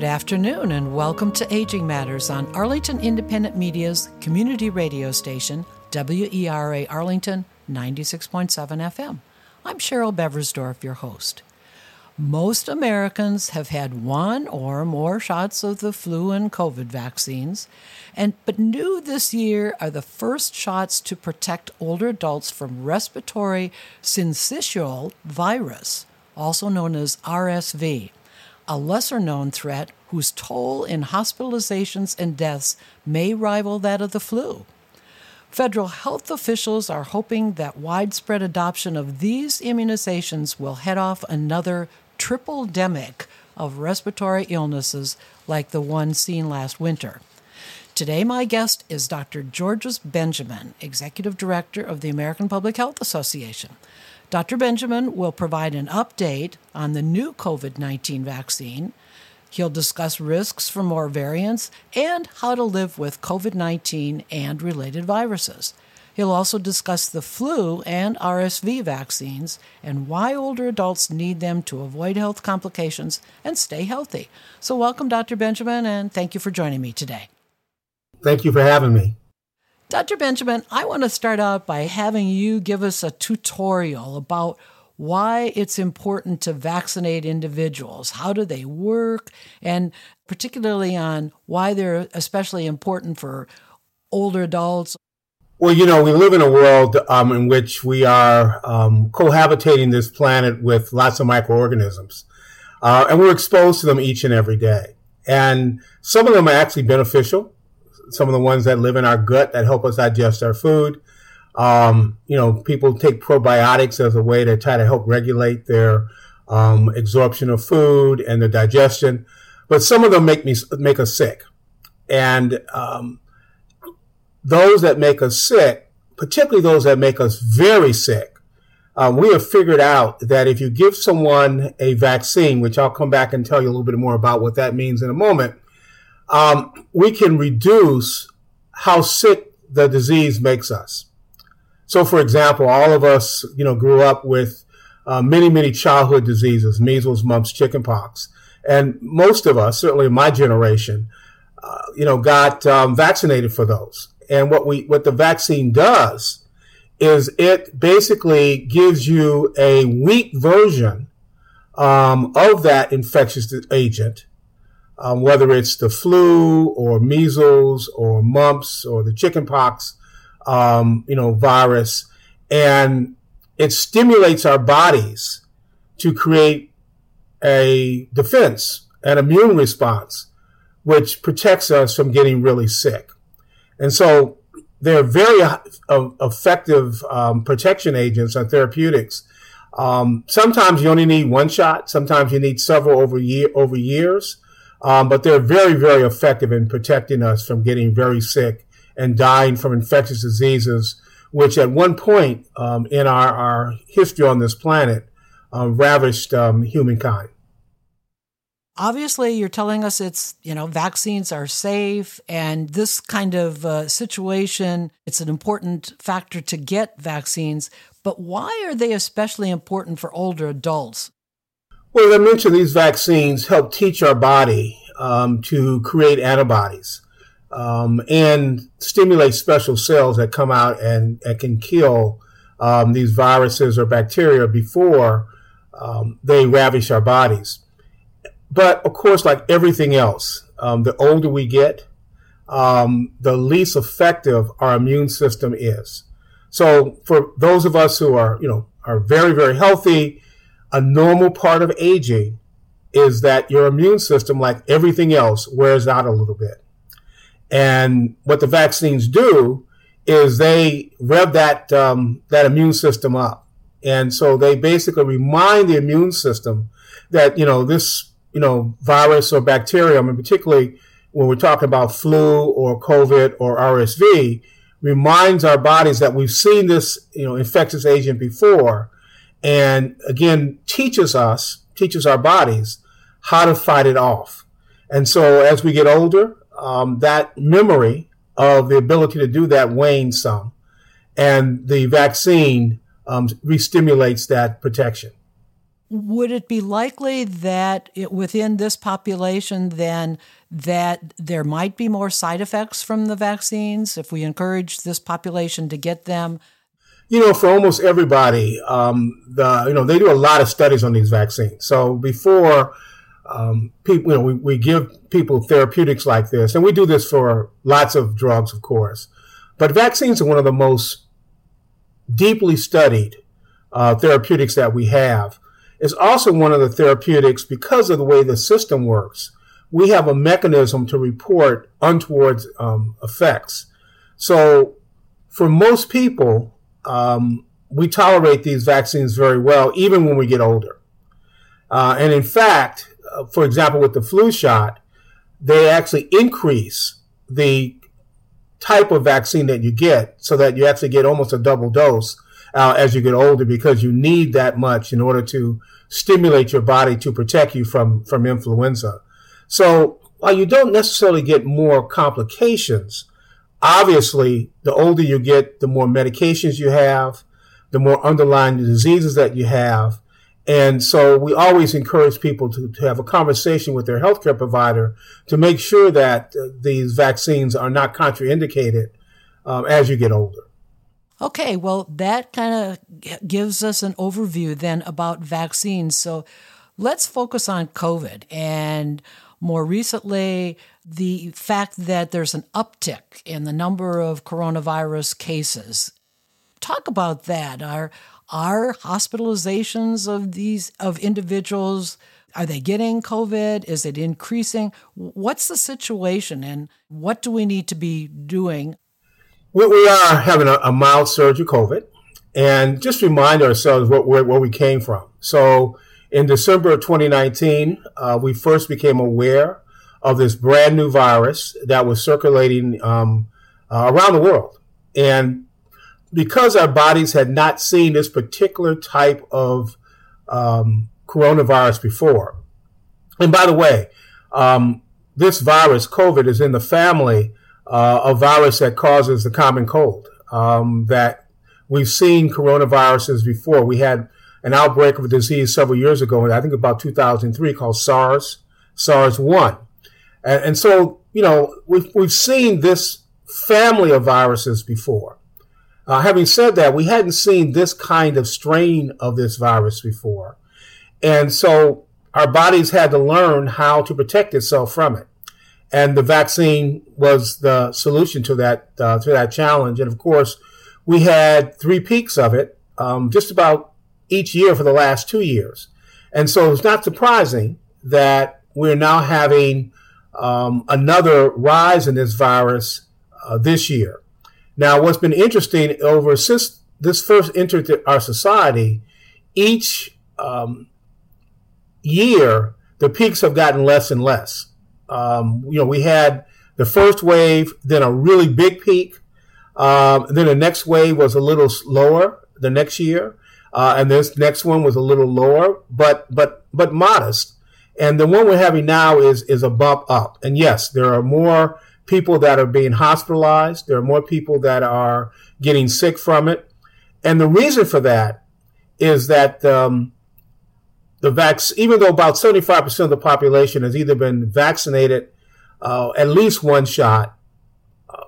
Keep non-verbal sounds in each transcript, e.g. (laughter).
Good afternoon, and welcome to Aging Matters on Arlington Independent Media's community radio station, WERA Arlington 96.7 FM. I'm Cheryl Beversdorf, your host. Most Americans have had one or more shots of the flu and COVID vaccines, and but new this year are the first shots to protect older adults from respiratory syncytial virus, also known as RSV a lesser known threat whose toll in hospitalizations and deaths may rival that of the flu. Federal health officials are hoping that widespread adoption of these immunizations will head off another triple demic of respiratory illnesses like the one seen last winter. Today, my guest is Dr. Georges Benjamin, Executive Director of the American Public Health Association. Dr. Benjamin will provide an update on the new COVID 19 vaccine. He'll discuss risks for more variants and how to live with COVID 19 and related viruses. He'll also discuss the flu and RSV vaccines and why older adults need them to avoid health complications and stay healthy. So, welcome, Dr. Benjamin, and thank you for joining me today. Thank you for having me. Dr. Benjamin, I want to start out by having you give us a tutorial about why it's important to vaccinate individuals. How do they work? And particularly on why they're especially important for older adults. Well, you know, we live in a world um, in which we are um, cohabitating this planet with lots of microorganisms, uh, and we're exposed to them each and every day. And some of them are actually beneficial, some of the ones that live in our gut that help us digest our food. Um, you know, people take probiotics as a way to try to help regulate their um, absorption of food and their digestion, but some of them make me make us sick, and um, those that make us sick, particularly those that make us very sick, um, we have figured out that if you give someone a vaccine, which I'll come back and tell you a little bit more about what that means in a moment, um, we can reduce how sick the disease makes us. So, for example, all of us, you know, grew up with uh, many, many childhood diseases, measles, mumps, chickenpox. And most of us, certainly my generation, uh, you know, got um, vaccinated for those. And what we, what the vaccine does is it basically gives you a weak version um, of that infectious agent um, whether it's the flu or measles or mumps or the chickenpox, um, you know, virus, and it stimulates our bodies to create a defense, an immune response, which protects us from getting really sick. And so they're very uh, effective um, protection agents and therapeutics. Um, sometimes you only need one shot. Sometimes you need several over year over years. Um, but they're very, very effective in protecting us from getting very sick and dying from infectious diseases, which at one point um, in our, our history on this planet um, ravished um, humankind. Obviously, you're telling us it's, you know, vaccines are safe and this kind of uh, situation, it's an important factor to get vaccines. But why are they especially important for older adults? Well, as I mentioned, these vaccines help teach our body um, to create antibodies um, and stimulate special cells that come out and, and can kill um, these viruses or bacteria before um, they ravish our bodies. But of course, like everything else, um, the older we get, um, the least effective our immune system is. So for those of us who are, you know, are very, very healthy, a normal part of aging is that your immune system, like everything else, wears out a little bit. And what the vaccines do is they rev that um, that immune system up, and so they basically remind the immune system that you know this you know virus or bacterium, and particularly when we're talking about flu or COVID or RSV, reminds our bodies that we've seen this you know infectious agent before, and again teaches us, teaches our bodies how to fight it off. And so as we get older, um, that memory of the ability to do that wanes some, and the vaccine um, re-stimulates that protection. would it be likely that it, within this population then that there might be more side effects from the vaccines if we encourage this population to get them you know, for almost everybody, um, the you know they do a lot of studies on these vaccines. So before um, people, you know, we, we give people therapeutics like this, and we do this for lots of drugs, of course. But vaccines are one of the most deeply studied uh, therapeutics that we have. It's also one of the therapeutics because of the way the system works. We have a mechanism to report untoward um, effects. So for most people, um, we tolerate these vaccines very well, even when we get older. Uh, and in fact, uh, for example, with the flu shot, they actually increase the type of vaccine that you get so that you actually get almost a double dose uh, as you get older because you need that much in order to stimulate your body to protect you from, from influenza. So while you don't necessarily get more complications, obviously, the older you get, the more medications you have, the more underlying diseases that you have. And so we always encourage people to, to have a conversation with their healthcare provider to make sure that uh, these vaccines are not contraindicated um, as you get older. Okay, well, that kind of gives us an overview then about vaccines. So let's focus on COVID and more recently, the fact that there's an uptick in the number of coronavirus cases. Talk about that. Are are hospitalizations of these of individuals are they getting COVID? Is it increasing? What's the situation and what do we need to be doing? We, we are having a, a, mild surge of COVID and just remind ourselves what, where, where we came from. So in December of 2019, uh, we first became aware of this brand new virus that was circulating um, uh, around the world. And because our bodies had not seen this particular type of um, coronavirus before, and by the way, um, this virus, COVID, is in the family uh, of virus that causes the common cold. Um, that we've seen coronaviruses before. We had an outbreak of a disease several years ago, I think about 2003, called SARS, SARS 1. And, and so, you know, we've, we've seen this family of viruses before. Uh, having said that, we hadn't seen this kind of strain of this virus before. And so our bodies had to learn how to protect itself from it. And the vaccine was the solution to that, uh, to that challenge. And of course, we had three peaks of it, um, just about each year for the last two years. And so it's not surprising that we're now having um, another rise in this virus uh, this year. Now, what's been interesting over since this first entered our society, each um, year the peaks have gotten less and less. Um, you know, we had the first wave, then a really big peak, um, then the next wave was a little lower the next year, uh, and this next one was a little lower, but but but modest. And the one we're having now is is a bump up. And yes, there are more people that are being hospitalized. There are more people that are getting sick from it. And the reason for that is that um, the vaccine, even though about 75% of the population has either been vaccinated uh, at least one shot uh,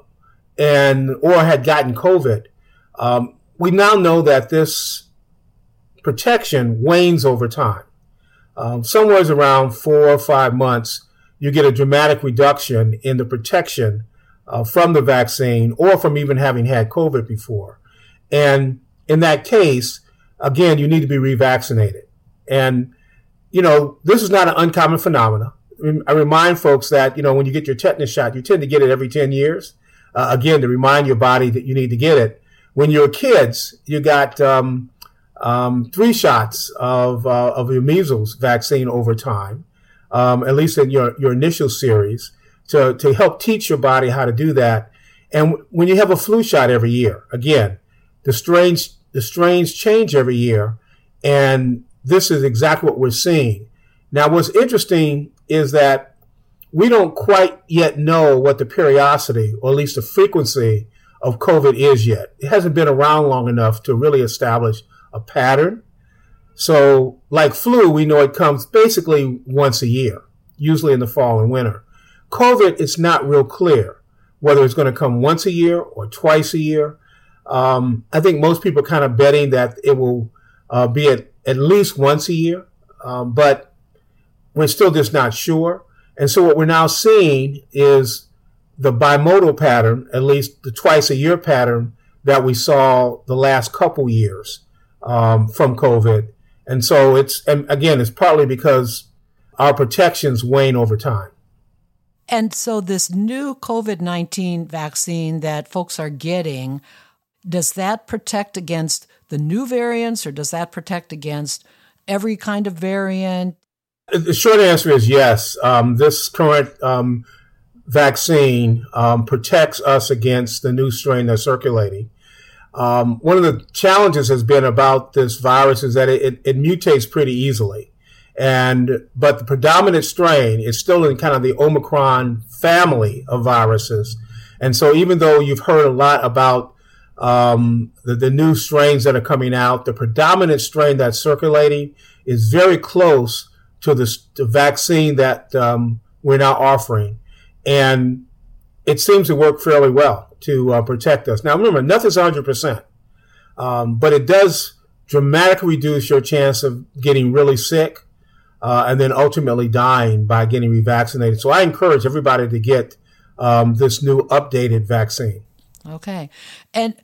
and or had gotten COVID, um, we now know that this protection wanes over time. Um, somewhere around four or five months, you get a dramatic reduction in the protection uh, from the vaccine or from even having had COVID before. And in that case, again, you need to be revaccinated. And, you know, this is not an uncommon phenomenon. I remind folks that, you know, when you get your tetanus shot, you tend to get it every 10 years. Uh, again, to remind your body that you need to get it. When you're kids, you got um, um, three shots of, uh, of your measles vaccine over time, um, at least in your, your initial series, to, to help teach your body how to do that. And when you have a flu shot every year, again, the strains, the strains change every year. And this is exactly what we're seeing. Now, what's interesting is that we don't quite yet know what the periodicity, or at least the frequency of COVID is yet. It hasn't been around long enough to really establish a pattern. So, like flu, we know it comes basically once a year, usually in the fall and winter. COVID, it's not real clear whether it's going to come once a year or twice a year. Um, I think most people are kind of betting that it will uh, be at, at least once a year, um, but we're still just not sure. And so what we're now seeing is the bimodal pattern, at least the twice a year pattern that we saw the last couple years um, from COVID. And so it's, and again, it's partly because our protections wane over time. And so this new COVID 19 vaccine that folks are getting, does that protect against the new variants or does that protect against every kind of variant? The short answer is yes. Um, this current um, vaccine um, protects us against the new strain that's circulating. Um, one of the challenges has been about this virus is that it, it, it, mutates pretty easily. And, but the predominant strain is still in kind of the Omicron family of viruses. And so even though you've heard a lot about um, the, the new strains that are coming out, the predominant strain that's circulating is very close to the, the vaccine that um, we're now offering. And it seems to work fairly well to uh, protect us. Now, remember, nothing's 100%, um, but it does dramatically reduce your chance of getting really sick uh, and then ultimately dying by getting revaccinated. So I encourage everybody to get um, this new updated vaccine. Okay. And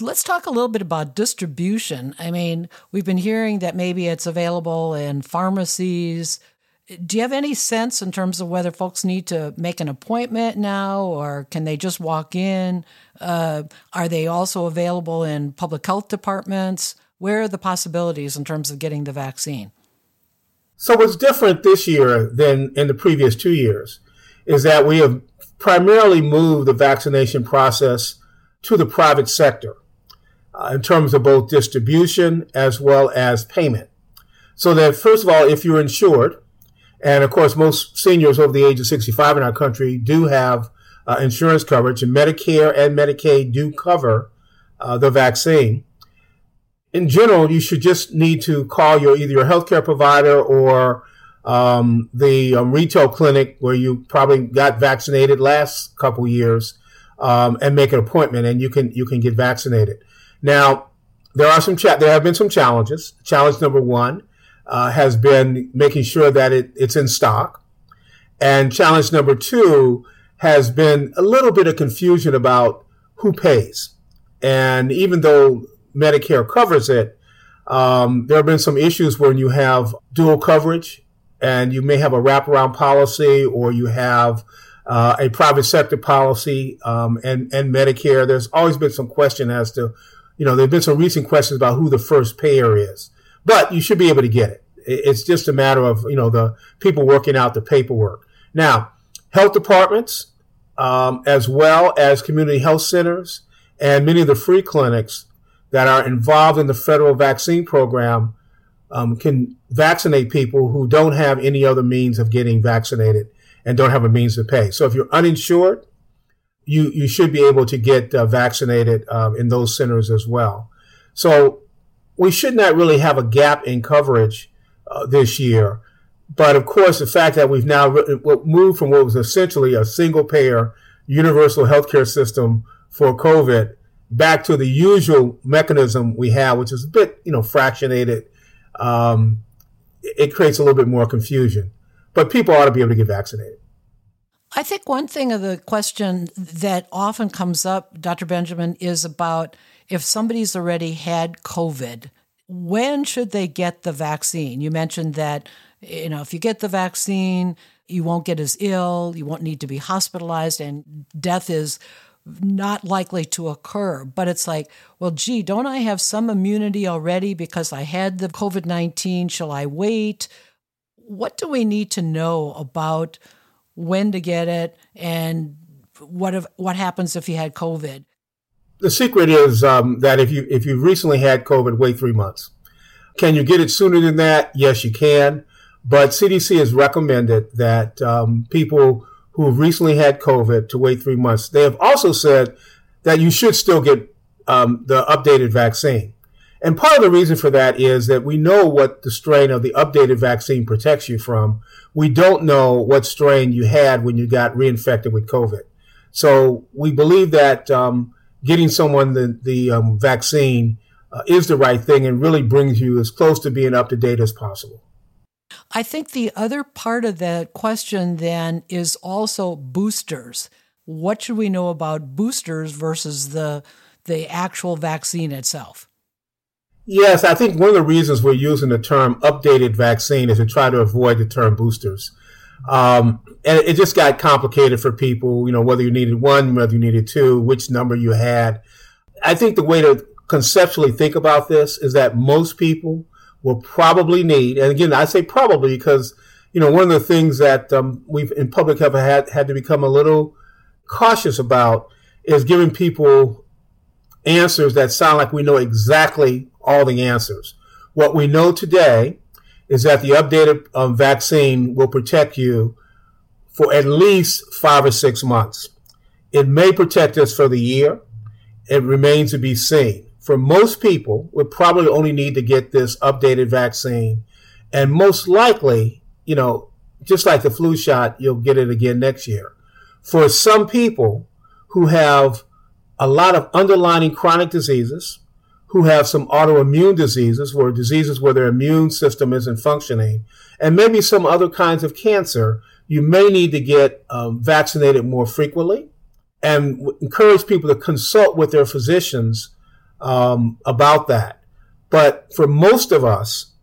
let's talk a little bit about distribution. I mean, we've been hearing that maybe it's available in pharmacies, do you have any sense in terms of whether folks need to make an appointment now or can they just walk in? Uh, are they also available in public health departments? Where are the possibilities in terms of getting the vaccine? So, what's different this year than in the previous two years is that we have primarily moved the vaccination process to the private sector uh, in terms of both distribution as well as payment. So that, first of all, if you're insured, and of course, most seniors over the age of 65 in our country do have uh, insurance coverage, and Medicare and Medicaid do cover uh, the vaccine. In general, you should just need to call your either your healthcare provider or um, the um, retail clinic where you probably got vaccinated last couple years um, and make an appointment, and you can you can get vaccinated. Now, there are some cha- there have been some challenges. Challenge number one uh, has been making sure that it, it's in stock. And challenge number two has been a little bit of confusion about who pays. And even though Medicare covers it, um, there have been some issues when you have dual coverage and you may have a wraparound policy or you have uh, a private sector policy um, and, and Medicare. There's always been some question as to, you know, there have been some recent questions about who the first payer is but you should be able to get it. It's just a matter of, you know, the people working out the paperwork. Now, health departments, um, as well as community health centers and many of the free clinics that are involved in the federal vaccine program um, can vaccinate people who don't have any other means of getting vaccinated and don't have a means to pay. So if you're uninsured, you, you should be able to get uh, vaccinated um, in those centers as well. So we should not really have a gap in coverage uh, this year. But of course, the fact that we've now moved from what was essentially a single payer universal healthcare system for COVID back to the usual mechanism we have, which is a bit, you know, fractionated, um, it creates a little bit more confusion. But people ought to be able to get vaccinated. I think one thing of the question that often comes up, Dr. Benjamin, is about if somebody's already had COVID, when should they get the vaccine? You mentioned that, you know, if you get the vaccine, you won't get as ill, you won't need to be hospitalized, and death is not likely to occur. But it's like, well, gee, don't I have some immunity already because I had the COVID 19? Shall I wait? What do we need to know about when to get it and what if, what happens if you had COVID? The secret is um, that if you if you recently had COVID, wait three months. Can you get it sooner than that? Yes, you can. But CDC has recommended that um, people who have recently had COVID to wait three months. They have also said that you should still get um, the updated vaccine. And part of the reason for that is that we know what the strain of the updated vaccine protects you from. We don't know what strain you had when you got reinfected with COVID. So we believe that um, getting someone the, the um, vaccine uh, is the right thing and really brings you as close to being up to date as possible. I think the other part of that question then is also boosters. What should we know about boosters versus the the actual vaccine itself? Yes, I think one of the reasons we're using the term updated vaccine is to try to avoid the term boosters. Um, and it just got complicated for people, you know, whether you needed one, whether you needed two, which number you had. I think the way to conceptually think about this is that most people will probably need, and again, I say probably because, you know, one of the things that um, we've in public health had, had to become a little cautious about is giving people answers that sound like we know exactly all the answers. What we know today is that the updated um, vaccine will protect you for at least five or six months. It may protect us for the year. It remains to be seen. For most people, we probably only need to get this updated vaccine. And most likely, you know, just like the flu shot, you'll get it again next year. For some people who have a lot of underlying chronic diseases, who have some autoimmune diseases, or diseases where their immune system isn't functioning, and maybe some other kinds of cancer, you may need to get um, vaccinated more frequently and encourage people to consult with their physicians um, about that. But for most of us,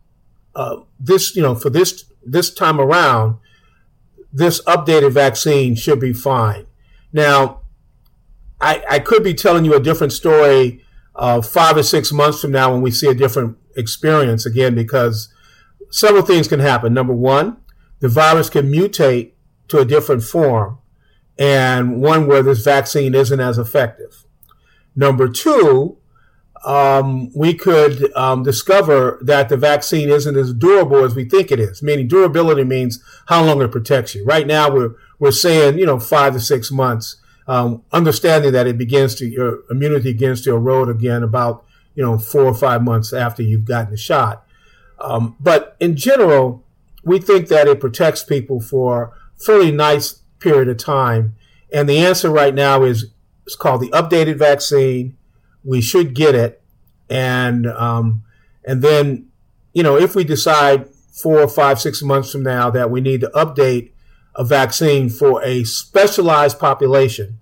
uh, this, you know, for this, this time around, this updated vaccine should be fine. Now, I, I could be telling you a different story uh, five or six months from now when we see a different experience again, because several things can happen. Number one, the virus can mutate to a different form and one where this vaccine isn't as effective. Number two, um, we could um, discover that the vaccine isn't as durable as we think it is. Meaning, durability means how long it protects you. Right now, we're we're saying you know five to six months um, understanding that it begins to your immunity begins to erode again about you know four or five months after you've gotten the shot. Um, but in general, we think that it protects people for a fairly nice period of time. And the answer right now is it's called the updated vaccine. We should get it, and um, and then you know if we decide four, five, six months from now that we need to update a vaccine for a specialized population,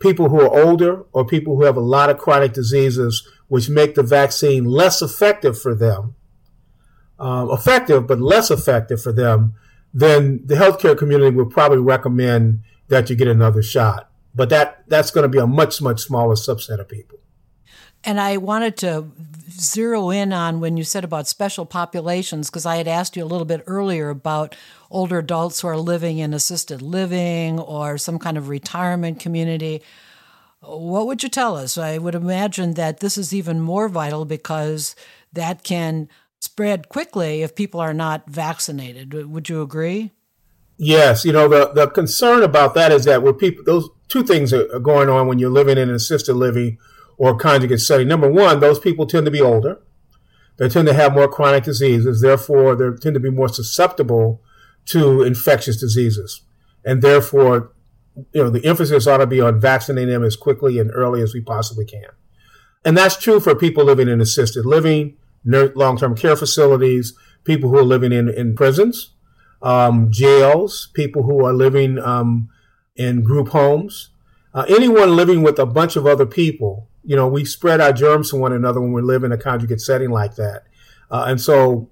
people who are older or people who have a lot of chronic diseases, which make the vaccine less effective for them, um, effective but less effective for them, then the healthcare community would probably recommend that you get another shot. But that that's going to be a much much smaller subset of people. And I wanted to zero in on when you said about special populations, because I had asked you a little bit earlier about older adults who are living in assisted living or some kind of retirement community. What would you tell us? I would imagine that this is even more vital because that can spread quickly if people are not vaccinated. Would you agree? Yes, you know the the concern about that is that where people those two things are going on when you're living in an assisted living or congregate setting. Number one, those people tend to be older. They tend to have more chronic diseases. Therefore, they tend to be more susceptible to infectious diseases. And therefore, you know, the emphasis ought to be on vaccinating them as quickly and early as we possibly can. And that's true for people living in assisted living, long-term care facilities, people who are living in, in prisons, um, jails, people who are living um, in group homes, uh, anyone living with a bunch of other people you know, we spread our germs to one another when we live in a congregate setting like that. Uh, and so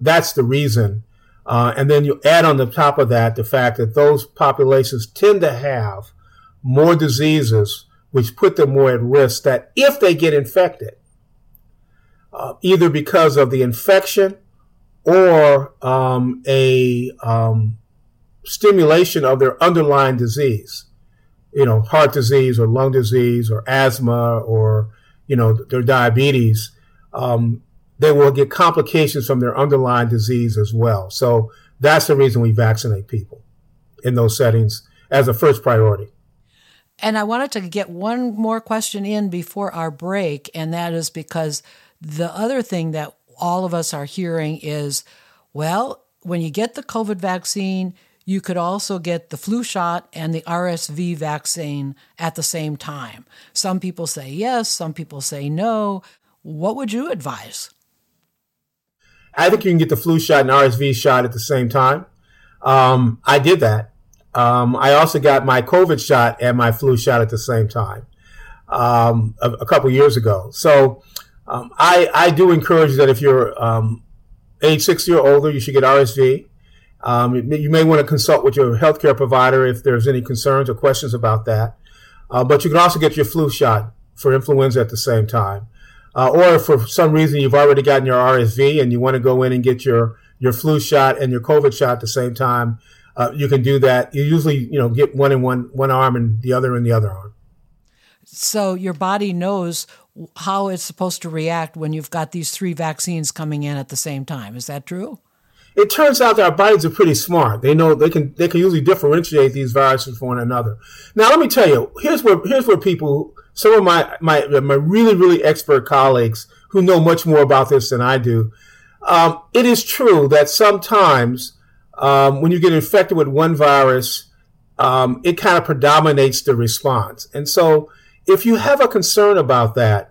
that's the reason. Uh, and then you add on the top of that the fact that those populations tend to have more diseases, which put them more at risk that if they get infected, uh, either because of the infection or um, a um, stimulation of their underlying disease, you know, heart disease or lung disease or asthma or, you know, their diabetes, um, they will get complications from their underlying disease as well. So that's the reason we vaccinate people in those settings as a first priority. And I wanted to get one more question in before our break, and that is because the other thing that all of us are hearing is well, when you get the COVID vaccine, you could also get the flu shot and the RSV vaccine at the same time. Some people say yes, some people say no. What would you advise? I think you can get the flu shot and RSV shot at the same time. Um, I did that. Um, I also got my COVID shot and my flu shot at the same time um, a, a, couple years ago. So um, I, I do encourage that if you're um, age 60 or older, you should get RSV. Um, you may want to consult with your healthcare provider if there's any concerns or questions about that. Uh, but you can also get your flu shot for influenza at the same time. Uh, or if for some reason you've already gotten your RSV and you want to go in and get your, your flu shot and your COVID shot at the same time, uh, you can do that. You usually, you know, get one in one one arm and the other in the other arm. So your body knows how it's supposed to react when you've got these three vaccines coming in at the same time. Is that true? It turns out that our bodies are pretty smart. They know they can they can usually differentiate these viruses from one another. Now, let me tell you, here's where here's where people, some of my my my really really expert colleagues who know much more about this than I do. Um, it is true that sometimes um, when you get infected with one virus, um, it kind of predominates the response. And so, if you have a concern about that,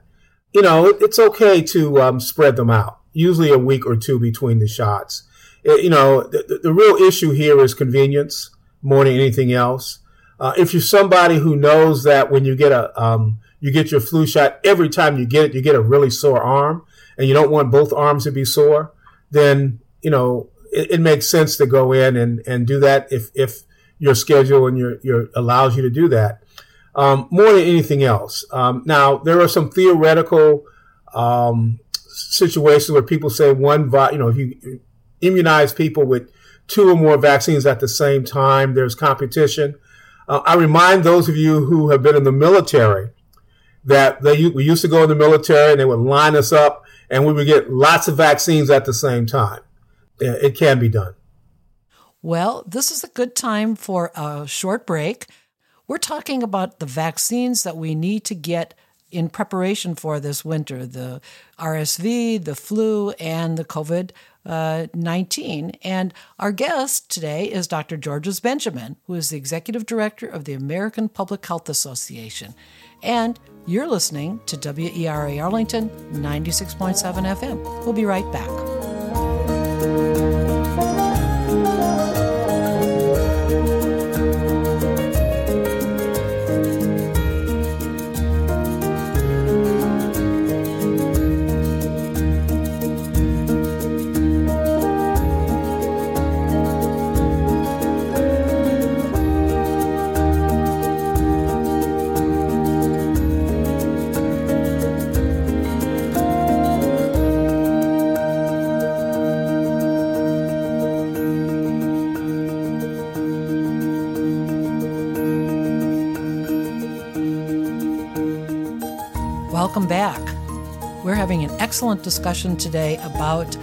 you know, it, it's okay to um, spread them out, usually a week or two between the shots. It, you know, the, the, real issue here is convenience more than anything else. Uh, if you're somebody who knows that when you get a um, you get your flu shot every time you get it, you get a really sore arm, and you don't want both arms to be sore, then you know it, it, makes sense to go in and, and do that if, if your schedule and your, your allows you to do that. Um, more than anything else. Um, now, there are some theoretical um, situations where people say one, vi- you know, if you immunize people with two or more vaccines at the same time, there's competition. Uh, I remind those of you who have been in the military that they, we used to go in the military and they would line us up and we would get lots of vaccines at the same time it can be done. Well, this is a good time for a short break. We're talking about the vaccines that we need to get in preparation for this winter the RSV, the flu, and the COVID uh, 19. And our guest today is Dr. Georges Benjamin, who is the executive director of the American Public Health Association. And you're listening to WERA Arlington 96.7 FM. We'll be right back. Welcome back. We're having an excellent discussion today about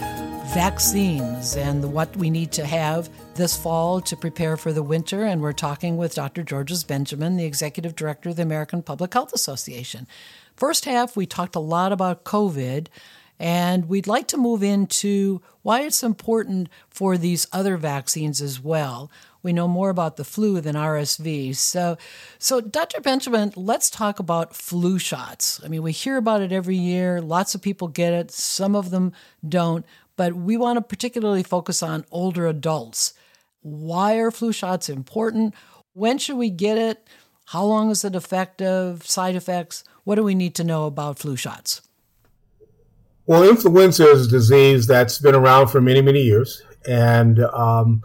vaccines and what we need to have this fall to prepare for the winter. And we're talking with Dr. Georges Benjamin, the Executive Director of the American Public Health Association. First half, we talked a lot about COVID, and we'd like to move into why it's important for these other vaccines as well. We know more about the flu than RSV. So, so Dr. Benjamin, let's talk about flu shots. I mean, we hear about it every year. Lots of people get it. Some of them don't. But we want to particularly focus on older adults. Why are flu shots important? When should we get it? How long is it effective? Side effects? What do we need to know about flu shots? Well, influenza is a disease that's been around for many, many years. And um,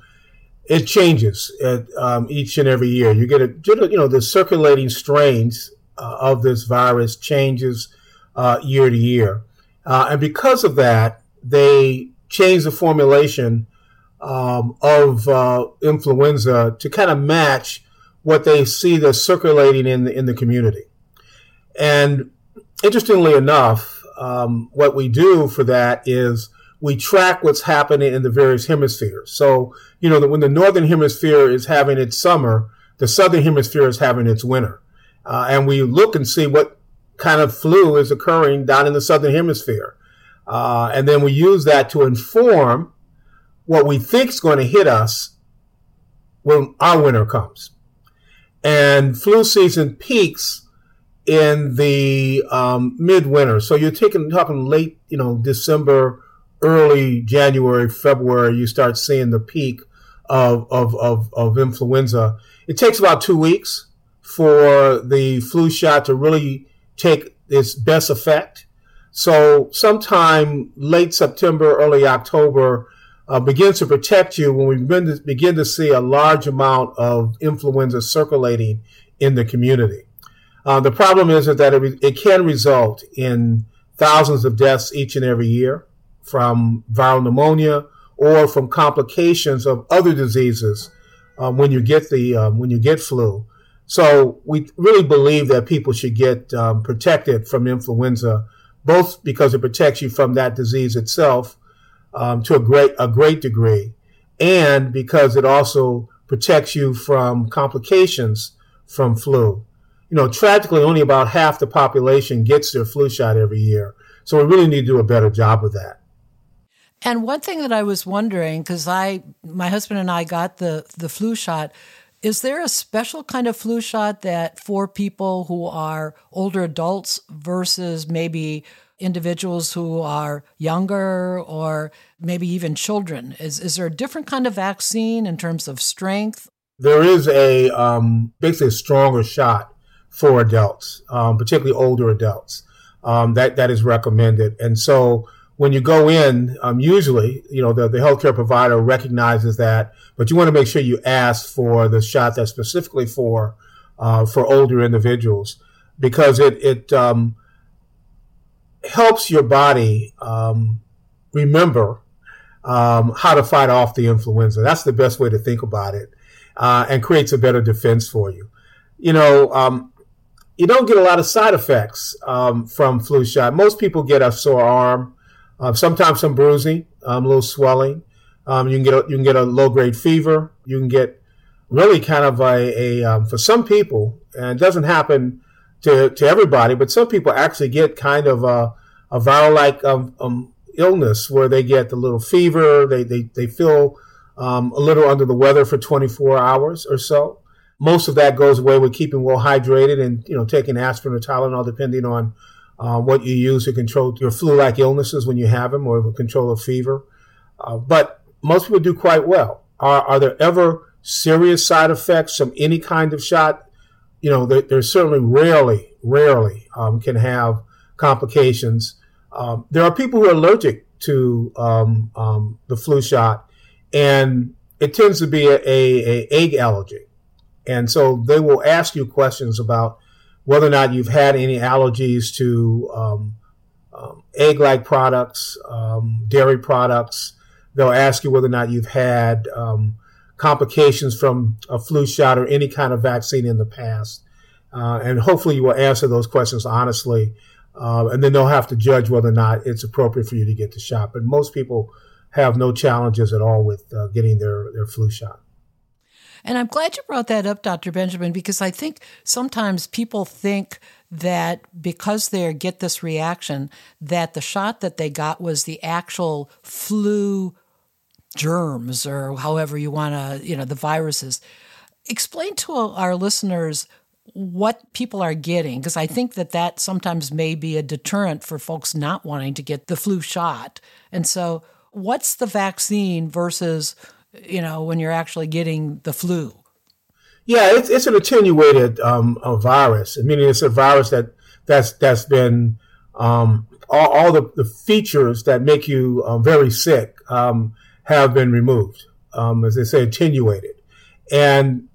it changes at, um, each and every year. You get a, you know, the circulating strains uh, of this virus changes uh, year to year. Uh, and because of that, they change the formulation um, of uh, influenza to kind of match what they see that's circulating in the, in the community. And interestingly enough, um, what we do for that is we track what's happening in the various hemispheres. So, you know, when the northern hemisphere is having its summer, the southern hemisphere is having its winter. uh, and we look and see what kind of flu is occurring down in the southern hemisphere. Uh, and then we use that to inform what we think is going to hit us when our winter comes. And flu season peaks in the um, midwinter. So you're taking talking late, you know, December, early January, February. You start seeing the peak of of of, of influenza. It takes about two weeks for the flu shot to really take its best effect. So sometime late September, early October uh, begins to protect you when we begin to, begin to see a large amount of influenza circulating in the community. Uh, the problem is that it, it, can result in thousands of deaths each and every year from viral pneumonia or from complications of other diseases um, when you get the um, when you get flu. So we really believe that people should get um, protected from influenza, both because it protects you from that disease itself um, to a great a great degree, and because it also protects you from complications from flu. You know, tragically, only about half the population gets their flu shot every year. So we really need to do a better job of that. And one thing that I was wondering, because I, my husband and I got the the flu shot, is there a special kind of flu shot that for people who are older adults versus maybe individuals who are younger or maybe even children? Is is there a different kind of vaccine in terms of strength? There is a um, basically a stronger shot for adults, um, particularly older adults. Um, that that is recommended, and so when you go in, um, usually, you know, the, the healthcare provider recognizes that, but you want to make sure you ask for the shot that's specifically for uh, for older individuals because it it um, helps your body um, remember um, how to fight off the influenza. That's the best way to think about it, uh, and creates a better defense for you. You know, um, you don't get a lot of side effects um, from flu shot. Most people get a sore arm. Uh, sometimes some bruising, um, a little swelling. Um, you can get a, you can get a low grade fever. You can get really kind of a, a um, for some people, and it doesn't happen to, to everybody, but some people actually get kind of a, a viral like um, um, illness where they get a little fever. They they they feel a little under the weather for 24 hours or so. Most of that goes away with keeping well hydrated and you know taking aspirin or Tylenol depending on uh, what you use to control your flu-like illnesses when you have them or control a fever. Uh, but most people do quite well. Are, are there ever serious side effects from any kind of shot? You know, there, there's certainly rarely, rarely um, can have complications. Um, there are people who are allergic to um, um the flu shot, and it tends to be a, a, a egg allergy. And so they will ask you questions about whether or not you've had any allergies to um, um, egg-like products, um, dairy products. They'll ask you whether or not you've had um, complications from a flu shot or any kind of vaccine in the past. Uh, and hopefully you will answer those questions honestly. Uh, and then they'll have to judge whether or not it's appropriate for you to get the shot. But most people have no challenges at all with uh, getting their, their flu shot. And I'm glad you brought that up, Dr. Benjamin, because I think sometimes people think that because they get this reaction, that the shot that they got was the actual flu germs or however you want to, you know, the viruses. Explain to our listeners what people are getting because I think that that sometimes may be a deterrent for folks not wanting to get the flu shot. And so, what's the vaccine versus you know, when you're actually getting the flu? Yeah, it's, it's an attenuated um, virus, meaning it's a virus that that's that's been um, all, all the, the, features that make you um, very sick um, have been removed, um, as they say, attenuated, and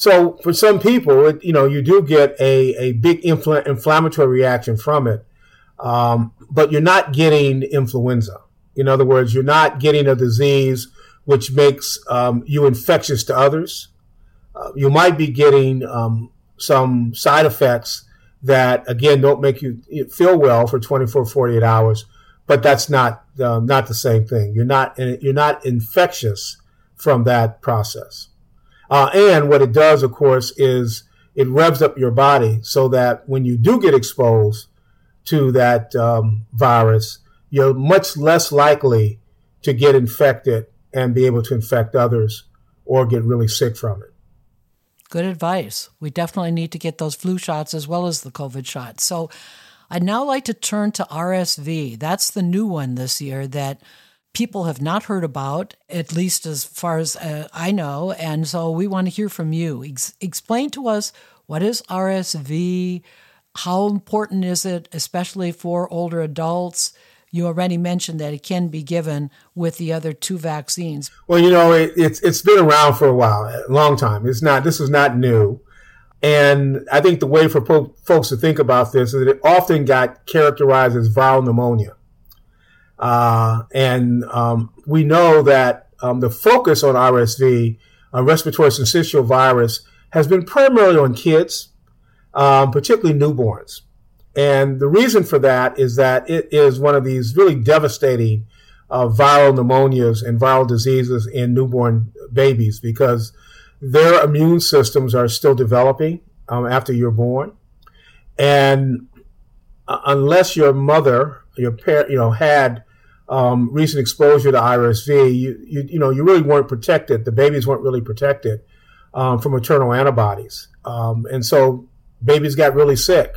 so for some people, it, you know, you do get a, a big infl- inflammatory reaction from it, um, but you're not getting influenza. In other words, you're not getting a disease which makes um, you infectious to others. Uh, you might be getting um, some side effects that, again, don't make you feel well for 24, 48 hours, but that's not um, not the same thing. You're not you're not infectious from that process. Uh, and what it does, of course, is it revs up your body so that when you do get exposed to that um, virus, you're much less likely to get infected and be able to infect others or get really sick from it. Good advice. We definitely need to get those flu shots as well as the COVID shots. So I'd now like to turn to RSV. That's the new one this year that people have not heard about, at least as far as uh, I know. And so we want to hear from you. Ex- explain to us what is RSV? How important is it, especially for older adults? You already mentioned that it can be given with the other two vaccines. Well, you know, it, it's it's been around for a while, a long time. It's not this is not new, and I think the way for po- folks to think about this is that it often got characterized as viral pneumonia, uh, and um, we know that um, the focus on RSV, uh, respiratory syncytial virus, has been primarily on kids, um, particularly newborns. And the reason for that is that it is one of these really devastating uh, viral pneumonias and viral diseases in newborn babies because their immune systems are still developing um, after you're born. And uh, unless your mother, your parent, you know, had um, recent exposure to RSV, you, you, you know, you really weren't protected. The babies weren't really protected um, from maternal antibodies. Um, and so babies got really sick.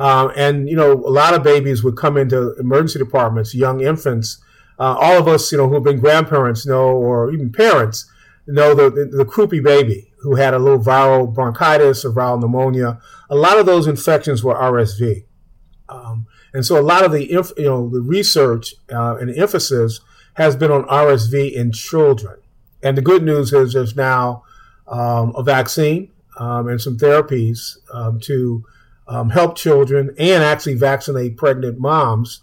Um, and, you know, a lot of babies would come into emergency departments, young infants. Uh, all of us, you know, who have been grandparents know, or even parents, know the, the, the croupy baby who had a little viral bronchitis or viral pneumonia. A lot of those infections were RSV. Um, and so a lot of the, you know, the research uh, and emphasis has been on RSV in children. And the good news is there's now um, a vaccine um, and some therapies um, to um, help children and actually vaccinate pregnant moms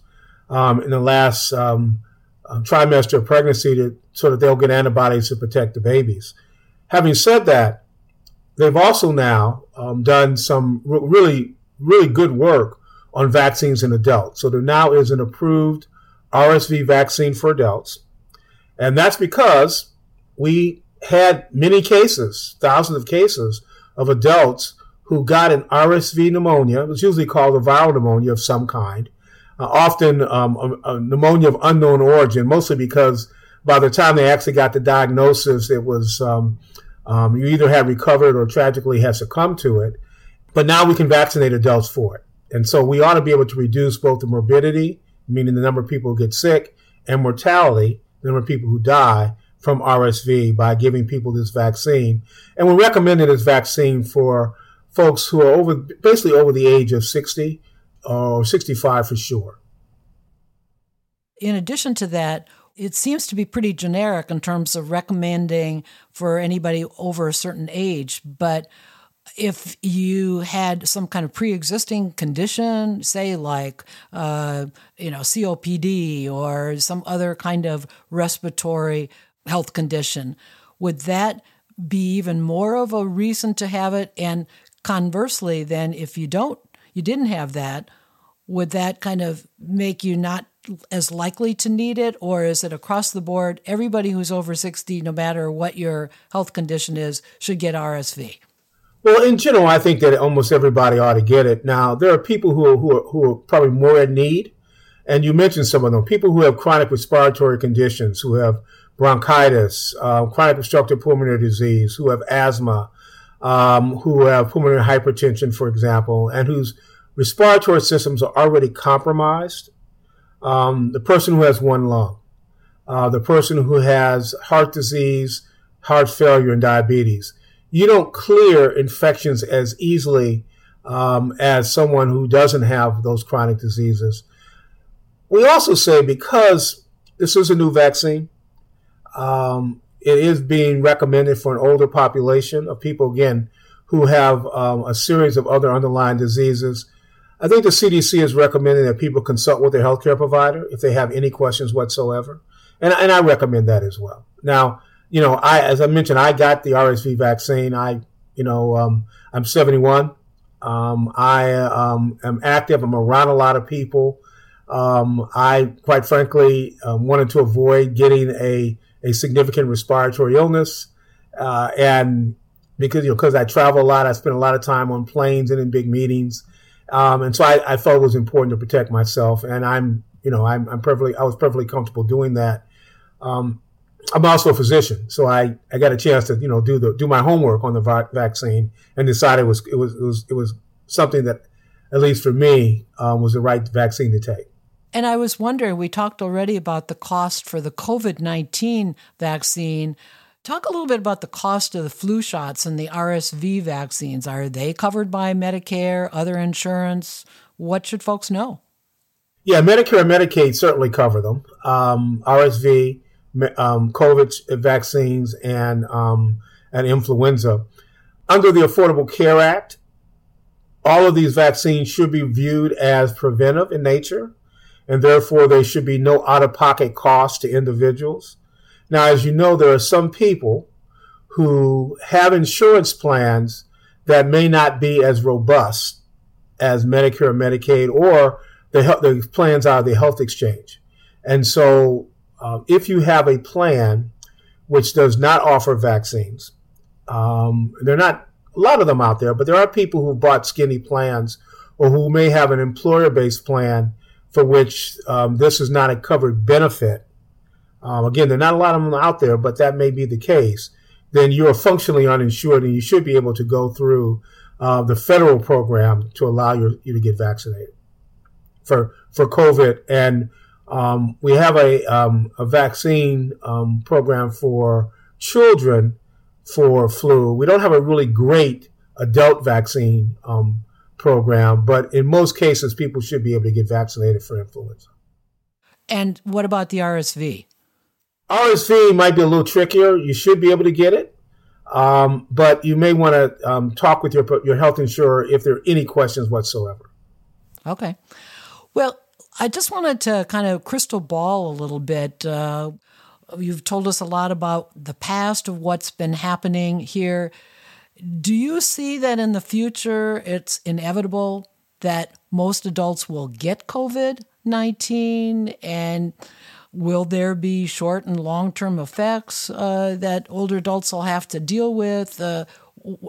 um, in the last um, um, trimester of pregnancy to, so that they'll get antibodies to protect the babies. Having said that, they've also now um, done some r- really, really good work on vaccines in adults. So there now is an approved RSV vaccine for adults. And that's because we had many cases, thousands of cases of adults who got an RSV pneumonia. It was usually called a viral pneumonia of some kind, uh, often um, a, a, pneumonia of unknown origin, mostly because by the time they actually got the diagnosis, it was um, um, you either had recovered or tragically had succumbed to it. But now we can vaccinate adults for it. And so we ought to be able to reduce both the morbidity, meaning the number of people who get sick, and mortality, the number of people who die from RSV by giving people this vaccine. And we're recommending this vaccine for folks who are over, basically over the age of 60 or 65 for sure. In addition to that, it seems to be pretty generic in terms of recommending for anybody over a certain age. But if you had some kind of pre-existing condition, say like uh, you know COPD or some other kind of respiratory health condition, would that be even more of a reason to have it? And Conversely, then, if you don't, you didn't have that, would that kind of make you not as likely to need it, or is it across the board? Everybody who's over 60, no matter what your health condition is, should get RSV. Well, in general, I think that almost everybody ought to get it. Now, there are people who are, who are, who are probably more in need, and you mentioned some of them. People who have chronic respiratory conditions, who have bronchitis, uh, chronic obstructive pulmonary disease, who have asthma, um, who have pulmonary hypertension, for example, and whose respiratory systems are already compromised. Um, the person who has one lung, uh, the person who has heart disease, heart failure, and diabetes. You don't clear infections as easily um, as someone who doesn't have those chronic diseases. We also say because this is a new vaccine, um, it is being recommended for an older population of people, again, who have um, a series of other underlying diseases. I think the CDC is recommending that people consult with their healthcare provider if they have any questions whatsoever. And, and I recommend that as well. Now, you know, I, as I mentioned, I got the RSV vaccine. I, you know, um, I'm 71. Um, I um, am active. I'm around a lot of people. Um, I, quite frankly, um, wanted to avoid getting a a significant respiratory illness. Uh, and because you know because I travel a lot, I spend a lot of time on planes and in big meetings, um, and so I, I, felt it was important to protect myself. And I'm you know I'm, I'm perfectly I was perfectly comfortable doing that. Um, I'm also a physician, so I, I got a chance to you know do the do my homework on the va- vaccine and decided it was it was it was it was something that at least for me um, was the right vaccine to take. And I was wondering, we talked already about the cost for the COVID 19 vaccine. Talk a little bit about the cost of the flu shots and the RSV vaccines. Are they covered by Medicare, other insurance? What should folks know? Yeah, Medicare and Medicaid certainly cover them. Um, RSV, um, COVID vaccines, and um, and influenza. Under the Affordable Care Act, all of these vaccines should be viewed as preventive in nature and therefore there should be no out of pocket cost to individuals. Now, as you know, there are some people who have insurance plans that may not be as robust as Medicare or Medicaid, or the, the plans the health exchange. And so, uh, if you have a plan which does not offer vaccines, um, they're not a lot of them out there, but there are people who bought skinny plans or who may have an employer based plan for which um, this is not a covered benefit, um, again, there are not a lot of them out there, but that may be the case, then you are functionally uninsured and you should be able to go through uh, the federal program to allow you, you to get vaccinated for, for COVID. And um, we have a, um, a vaccine um, program for children for flu. We don't have a really great adult vaccine um, program, but in most cases, people should be able to get vaccinated for influenza. And what about the RSV? RSV might be a little trickier. You should be able to get it, um, but you may want to um, talk with your your health insurer if there are any questions whatsoever. Okay. Well, I just wanted to kind of crystal ball a little bit. Uh, you've told us a lot about the past of what's been happening here. Do you see that in the future it's inevitable that most adults will get COVID 19 and will there be short and long term effects uh, that older adults will have to deal with? Uh,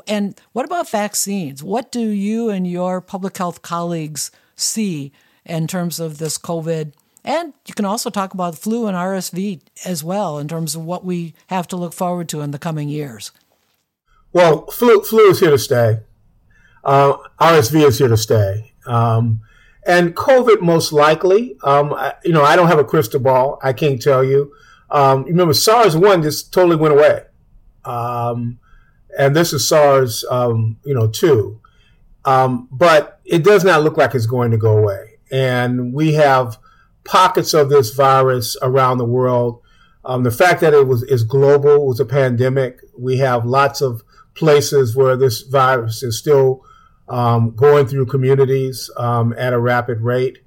and what about vaccines? What do you and your public health colleagues see in terms of this COVID? And you can also talk about flu and RSV as well in terms of what we have to look forward to in the coming years. Well, flu, flu is here to stay. Uh, RSV is here to stay. Um, and COVID most likely. Um, I, you know, I don't have a crystal ball. I can't tell you. Um, remember, SARS one just totally went away, um, and this is SARS, um, you know, two. Um, but it does not look like it's going to go away, and we have pockets of this virus around the world. the fact that it was is global was a pandemic. We have lots of places where this virus is still um, going through communities um, at a rapid rate.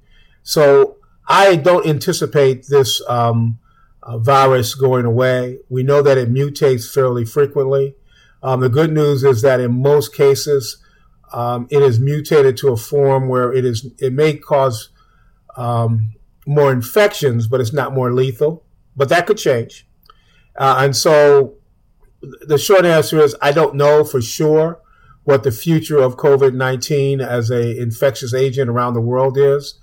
So I don't anticipate this um, uh, virus going away. We know that it mutates fairly frequently. Um, the good news is that in most cases, um, it is mutated to a form where it is it may cause um, more infections, but it's not more lethal. But that could change. Uh, and so the short answer is I don't know for sure what the future of COVID 19 as a infectious agent around the world is.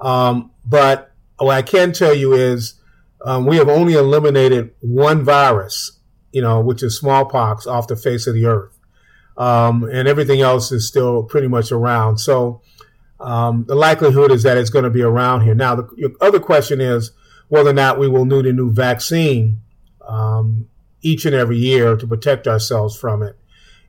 Um, but what I can tell you is um, we have only eliminated one virus, you know, which is smallpox off the face of the earth. Um, and everything else is still pretty much around. So um, the likelihood is that it's going to be around here. Now, the other question is whether or not we will need a new vaccine. Um, each and every year to protect ourselves from it.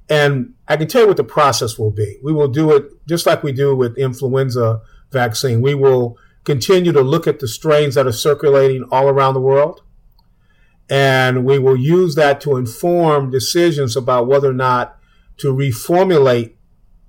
And I can tell you what the process will be. We will do it just like we do with influenza vaccine. We will continue to look at the strains that are circulating all around the world. And we will use that to inform decisions about whether or not to reformulate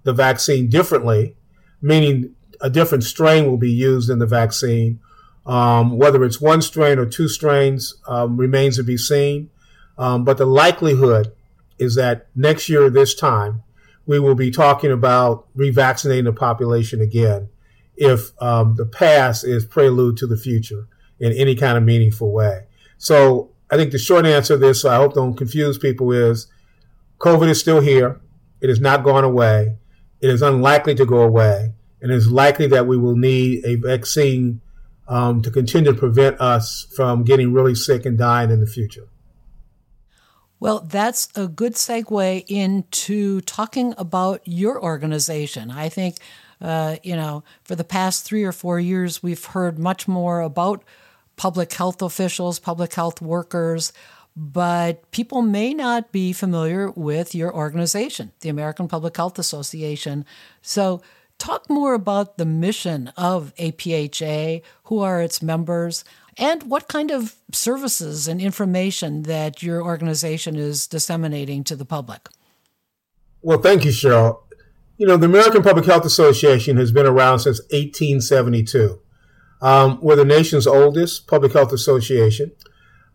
the vaccine differently, meaning a different strain will be used in the vaccine. Um, whether it's one strain or two strains um, remains to be seen. Um, but the likelihood is that next year, this time, we will be talking about revaccinating the population again if um, the past is prelude to the future in any kind of meaningful way. So I think the short answer to this, so I hope don't confuse people, is COVID is still here. It has not gone away. It is unlikely to go away. And it is likely that we will need a vaccine um, to continue to prevent us from getting really sick and dying in the future. Well, that's a good segue into talking about your organization. I think, uh, you know, for the past three or four years, we've heard much more about public health officials, public health workers, but people may not be familiar with your organization, the American Public Health Association. So, talk more about the mission of APHA, who are its members, and what kind of services and information that your organization is disseminating to the public. Well, thank you, Cheryl. You know, the American Public Health Association has been around since 1872. Um, we're the nation's oldest public health association.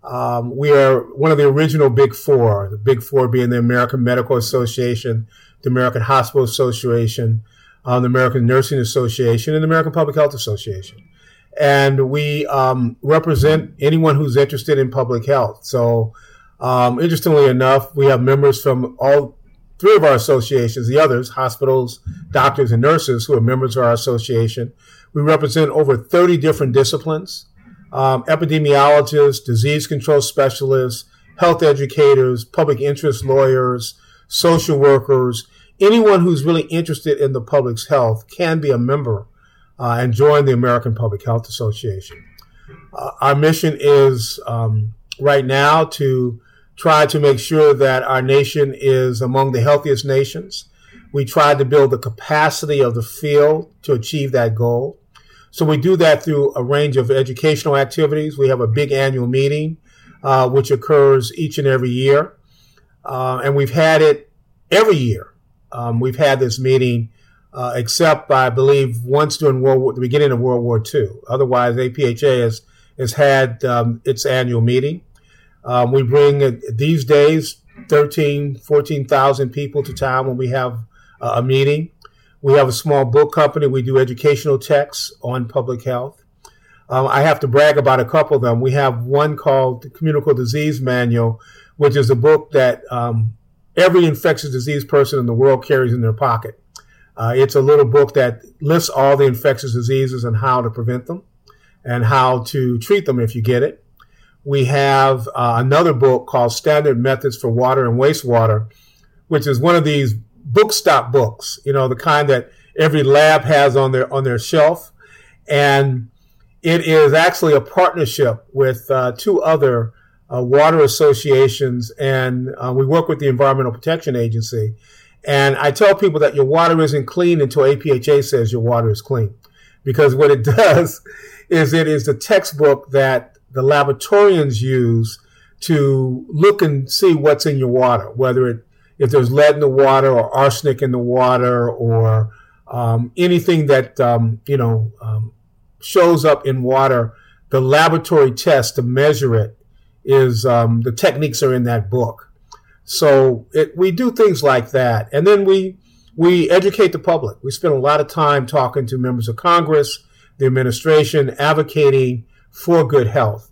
Um, we are one of the original Big Four, the Big Four being the American Medical Association, the American Hospital Association, um, the American Nursing Association, and the American Public Health Association and we um, represent anyone who's interested in public health. So, um, interestingly enough, we have members from all three of our associations, the others, hospitals, doctors, and nurses who are members of our association. We represent over 30 different disciplines um, epidemiologists, disease control specialists, health educators, public interest lawyers, social workers. Anyone who's really interested in the public's health can be a member uh, and join the American Public Health Association. Uh, our mission is um, right now to try to make sure that our nation is among the healthiest nations. We try to build the capacity of the field to achieve that goal. So we do that through a range of educational activities. We have a big annual meeting, uh, which occurs each and every year. Uh, and we've had it every year. Um, we've had this meeting uh, except I believe once during World War, the beginning of World War II. Otherwise, APHA has has had um, its annual meeting. Um, we bring uh, these days 13, 14,000 people to town when we have uh, a meeting. We have a small book company. We do educational texts on public health. Um, I have to brag about a couple of them. We have one called the Communicable Disease Manual, which is a book that um, every infectious disease person in the world carries in their pocket. Uh, it's a little book that lists all the infectious diseases and how to prevent them and how to treat them if you get it. We have uh, another book called Standard Methods for Water and Wastewater, which is one of these book stop books, you know, the kind that every lab has on their on their shelf. And it is actually a partnership with uh, two other uh, water associations, and uh, we work with the Environmental Protection Agency. And I tell people that your water isn't clean until APHA says your water is clean. Because what it (laughs) does is it is the textbook that the laboratorians use to look and see what's in your water, whether it if there's lead in the water or arsenic in the water or um, anything that um, you know um, shows up in water. The laboratory test to measure it is um, the techniques are in that book. So it, we do things like that, and then we we educate the public. We spend a lot of time talking to members of Congress, the administration, advocating for good health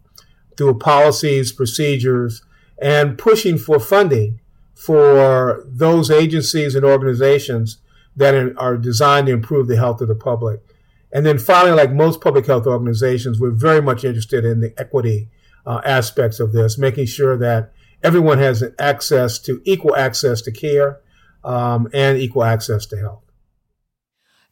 through policies, procedures, and pushing for funding for those agencies and organizations that are designed to improve the health of the public. And then finally, like most public health organizations, we're very much interested in the equity uh, aspects of this, making sure that everyone has access to equal access to care um, and equal access to health.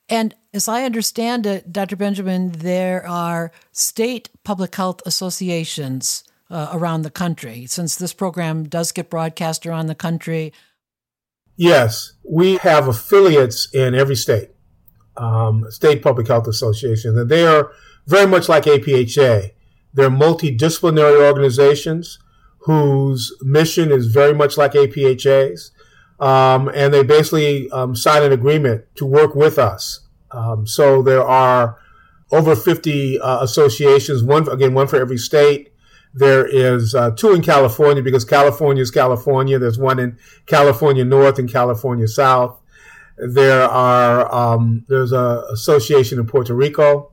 And as I understand it, Dr. Benjamin, there are state public health associations uh, around the country. Since this program does get broadcast around the country. Yes, we have affiliates in every state, um, state public health associations, and they are very much like APHA. They're multidisciplinary organizations whose mission is very much like APHA's. Um, and they basically um, sign an agreement to work with us. Um, so there are over 50 uh, associations, one, again, one for every state. There is uh, two in California because California is California. There's one in California North and California South. There are, um, there's a association in Puerto Rico.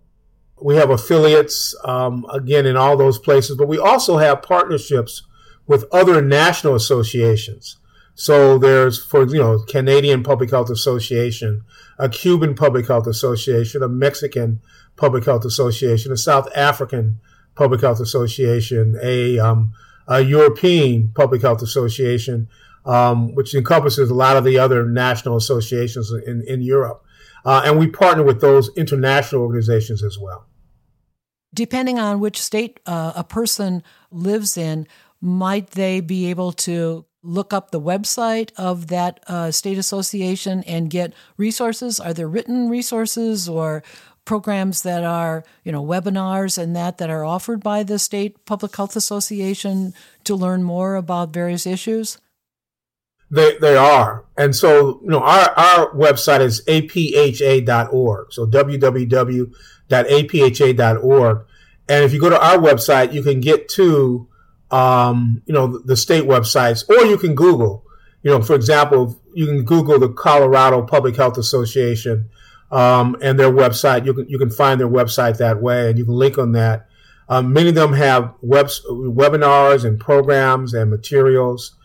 We have affiliates, um, again, in all those places, but we also have partnerships with other national associations. So there's, for you know, Canadian Public Health Association, a Cuban Public Health Association, a Mexican Public Health Association, a South African Public Health Association, a, um, a European Public Health Association, um, which encompasses a lot of the other national associations in, in Europe. Uh, and we partner with those international organizations as well. Depending on which state uh, a person lives in, might they be able to look up the website of that uh, state association and get resources? Are there written resources or programs that are, you know, webinars and that that are offered by the state public health association to learn more about various issues? They, they are. And so, you know, our, our website is apha.org. So www.apha.org. And if you go to our website, you can get to, um, you know, the, state websites, or you can Google, you know, for example, you can Google the Colorado Public Health Association um, and their website. You can you can find their website that way, and you can link on that. Um, many of them have webs, webinars and programs and materials.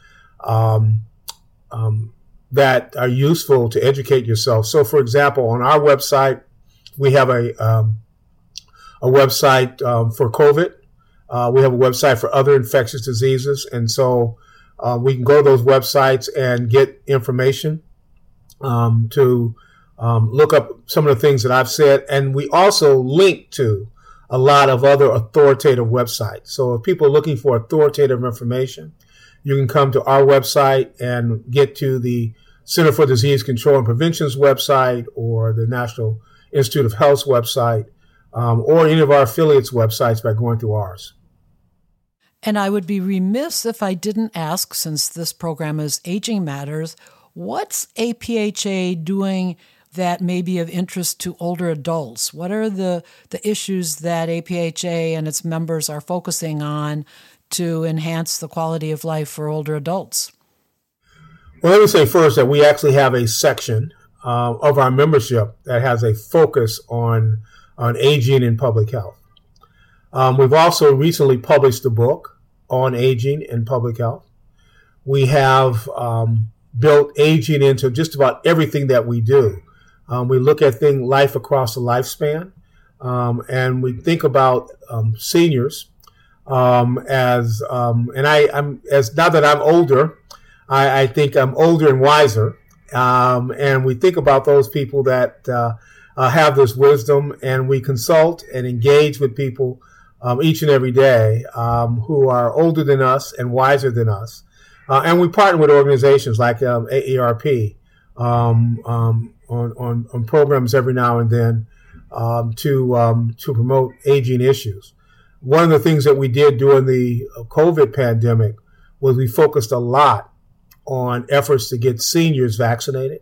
Um, um, that are useful to educate yourself. So, for example, on our website, we have a um, a website for COVID. Uh, we have a website for other infectious diseases, and so uh, we can go to those websites and get information um, to um, look up some of the things that I've said. And we also link to a lot of other authoritative websites. So if people are looking for authoritative information, you can come to our website and get to the Center for Disease Control and Prevention's website or the National Institute of Health's website um, or any of our affiliates' websites by going through ours. And I would be remiss if I didn't ask, since this program is Aging Matters, what's APHA doing that may be of interest to older adults? What are the, the issues that APHA and its members are focusing on to enhance the quality of life for older adults? Well, let me say first that we actually have a section uh, of our membership that has a focus on on aging and public health. Um, we've also recently published a book on aging and public health. We have um, built aging into just about everything that we do. Um, we look at things life across the lifespan, um, and we think about um, seniors um, as and I, am as now that I'm older, I, I think I'm older and wiser, and we think about those people that uh, uh, have this wisdom, and we consult and engage with people um, each and every day um, who are older than us and wiser than us, uh, and we partner with organizations like um, AARP on, on on programs every now and then to to promote aging issues. One of the things that we did during the COVID pandemic was we focused a lot on efforts to get seniors vaccinated,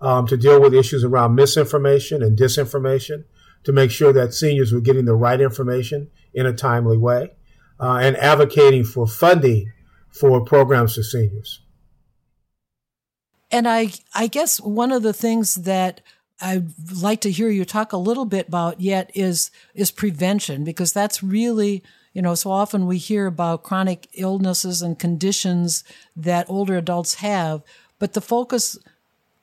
um, to deal with issues around misinformation and disinformation, to make sure that seniors were getting the right information in a timely way, uh, and advocating for funding for programs for seniors. And I, I guess one of the things that I'd like to hear you talk a little bit about yet is is prevention because that's really you know so often we hear about chronic illnesses and conditions that older adults have but the focus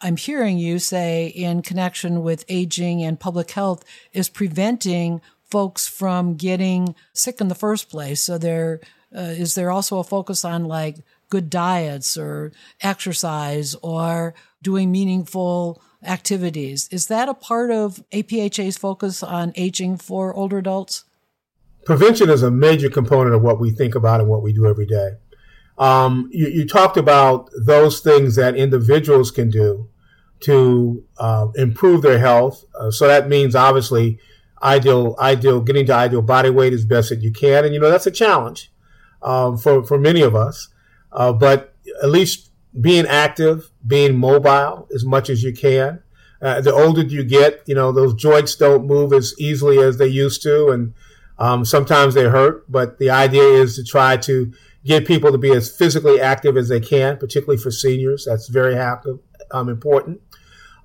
I'm hearing you say in connection with aging and public health is preventing folks from getting sick in the first place so there uh, is there also a focus on like good diets or exercise or doing meaningful activities. Is that a part of APHA's focus on aging for older adults? Prevention is a major component of what we think about and what we do every day. Um, you, you, talked about those things that individuals can do to uh, improve their health. Uh, so that means obviously ideal, ideal, getting to ideal body weight as best that you can, and you know that's a challenge um, for for many of us. Uh, but at least being active, being mobile as much as you can. Uh, the older you get, you know, those joints don't move as easily as they used to, and um, sometimes they hurt. But the idea is to try to get people to be as physically active as they can, particularly for seniors. That's very active, um, important.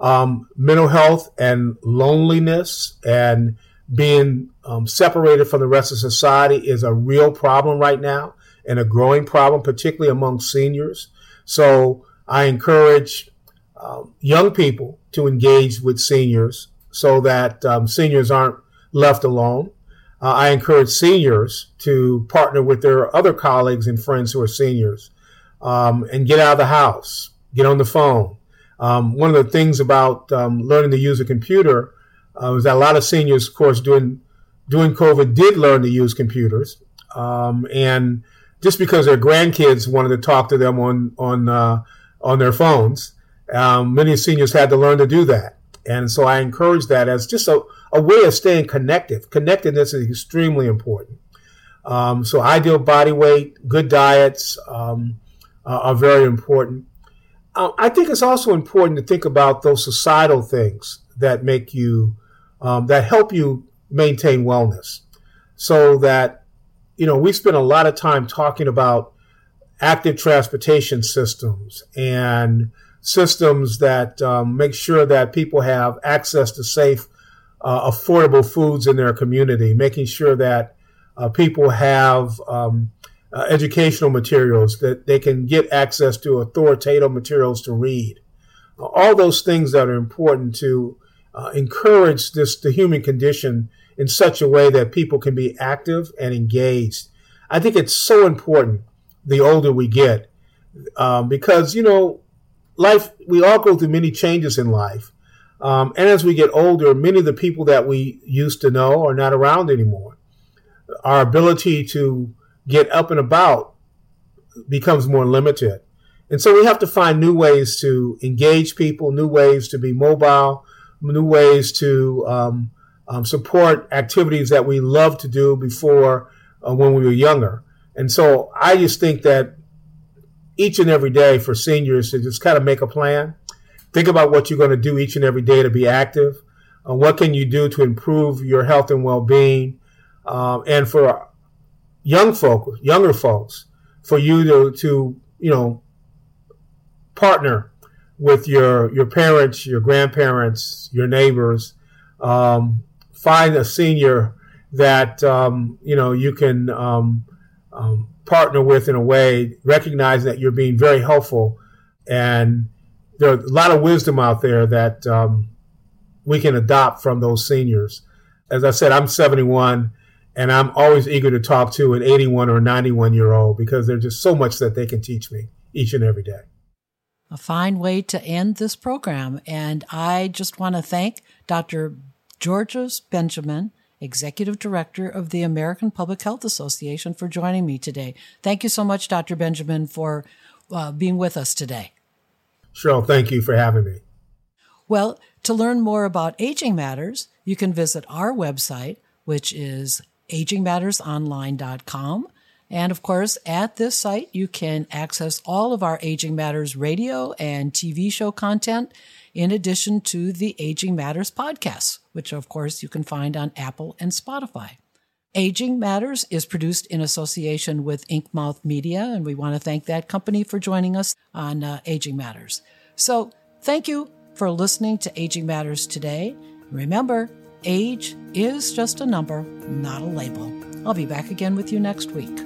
Um, mental health and loneliness and being um, separated from the rest of society is a real problem right now and a growing problem, particularly among seniors. So I encourage um, young people to engage with seniors so that um, seniors aren't left alone. Uh, I encourage seniors to partner with their other colleagues and friends who are seniors um, and get out of the house, get on the phone. Um, one of the things about um, learning to use a computer uh, was that a lot of seniors, of course, during during COVID, did learn to use computers, um, and just because their grandkids wanted to talk to them on on uh, on their phones, um, many seniors had to learn to do that. And so I encourage that as just a, a way of staying connected. Connectedness is extremely important. Um, so ideal body weight, good diets um, uh, are very important. Uh, I think it's also important to think about those societal things that make you, um, that help you maintain wellness. So that, you know, we spend a lot of time talking about active transportation systems and systems that um, make sure that people have access to safe, uh, affordable foods in their community, making sure that uh, people have um, uh, educational materials, that they can get access to authoritative materials to read. all those things that are important to uh, encourage this the human condition in such a way that people can be active and engaged. I think it's so important the older we get um, because you know life, we all go through many changes in life. Um, and as we get older, many of the people that we used to know are not around anymore. Our ability to get up and about becomes more limited. And so we have to find new ways to engage people, new ways to be mobile, new ways to um, um, support activities that we loved to do before uh, when we were younger. And so I just think that each and every day for seniors to just kind of make a plan. Think about what you're going to do each and every day to be active. Uh, what can you do to improve your health and well-being? Um, and for young folk, younger folks, for you to, to you know, partner with your your parents, your grandparents, your neighbors. Um, find a senior that um, you know you can um, um partner with in a way, recognizing that you're being very helpful. And there are a lot of wisdom out there that um, we can adopt from those seniors. As I said, I'm 71 and I'm always eager to talk to an 81 or 91 year old because there's just so much that they can teach me each and every day. A fine way to end this program. And I just want to thank Dr. Georges Benjamin Executive Director of the American Public Health Association, for joining me today. Thank you so much, Dr. Benjamin, for uh, being with us today. Cheryl, thank you for having me. Well, to learn more about Aging Matters, you can visit our website, which is agingmattersonline.com. And of course, at this site, you can access all of our Aging Matters radio and TV show content in addition to the Aging Matters podcasts, which of course you can find on Apple and Spotify. Aging Matters is produced in association with Inkmouth Media, and we want to thank that company for joining us on uh, Aging Matters. So, thank you for listening to Aging Matters today. Remember, Age is just a number, not a label. I'll be back again with you next week.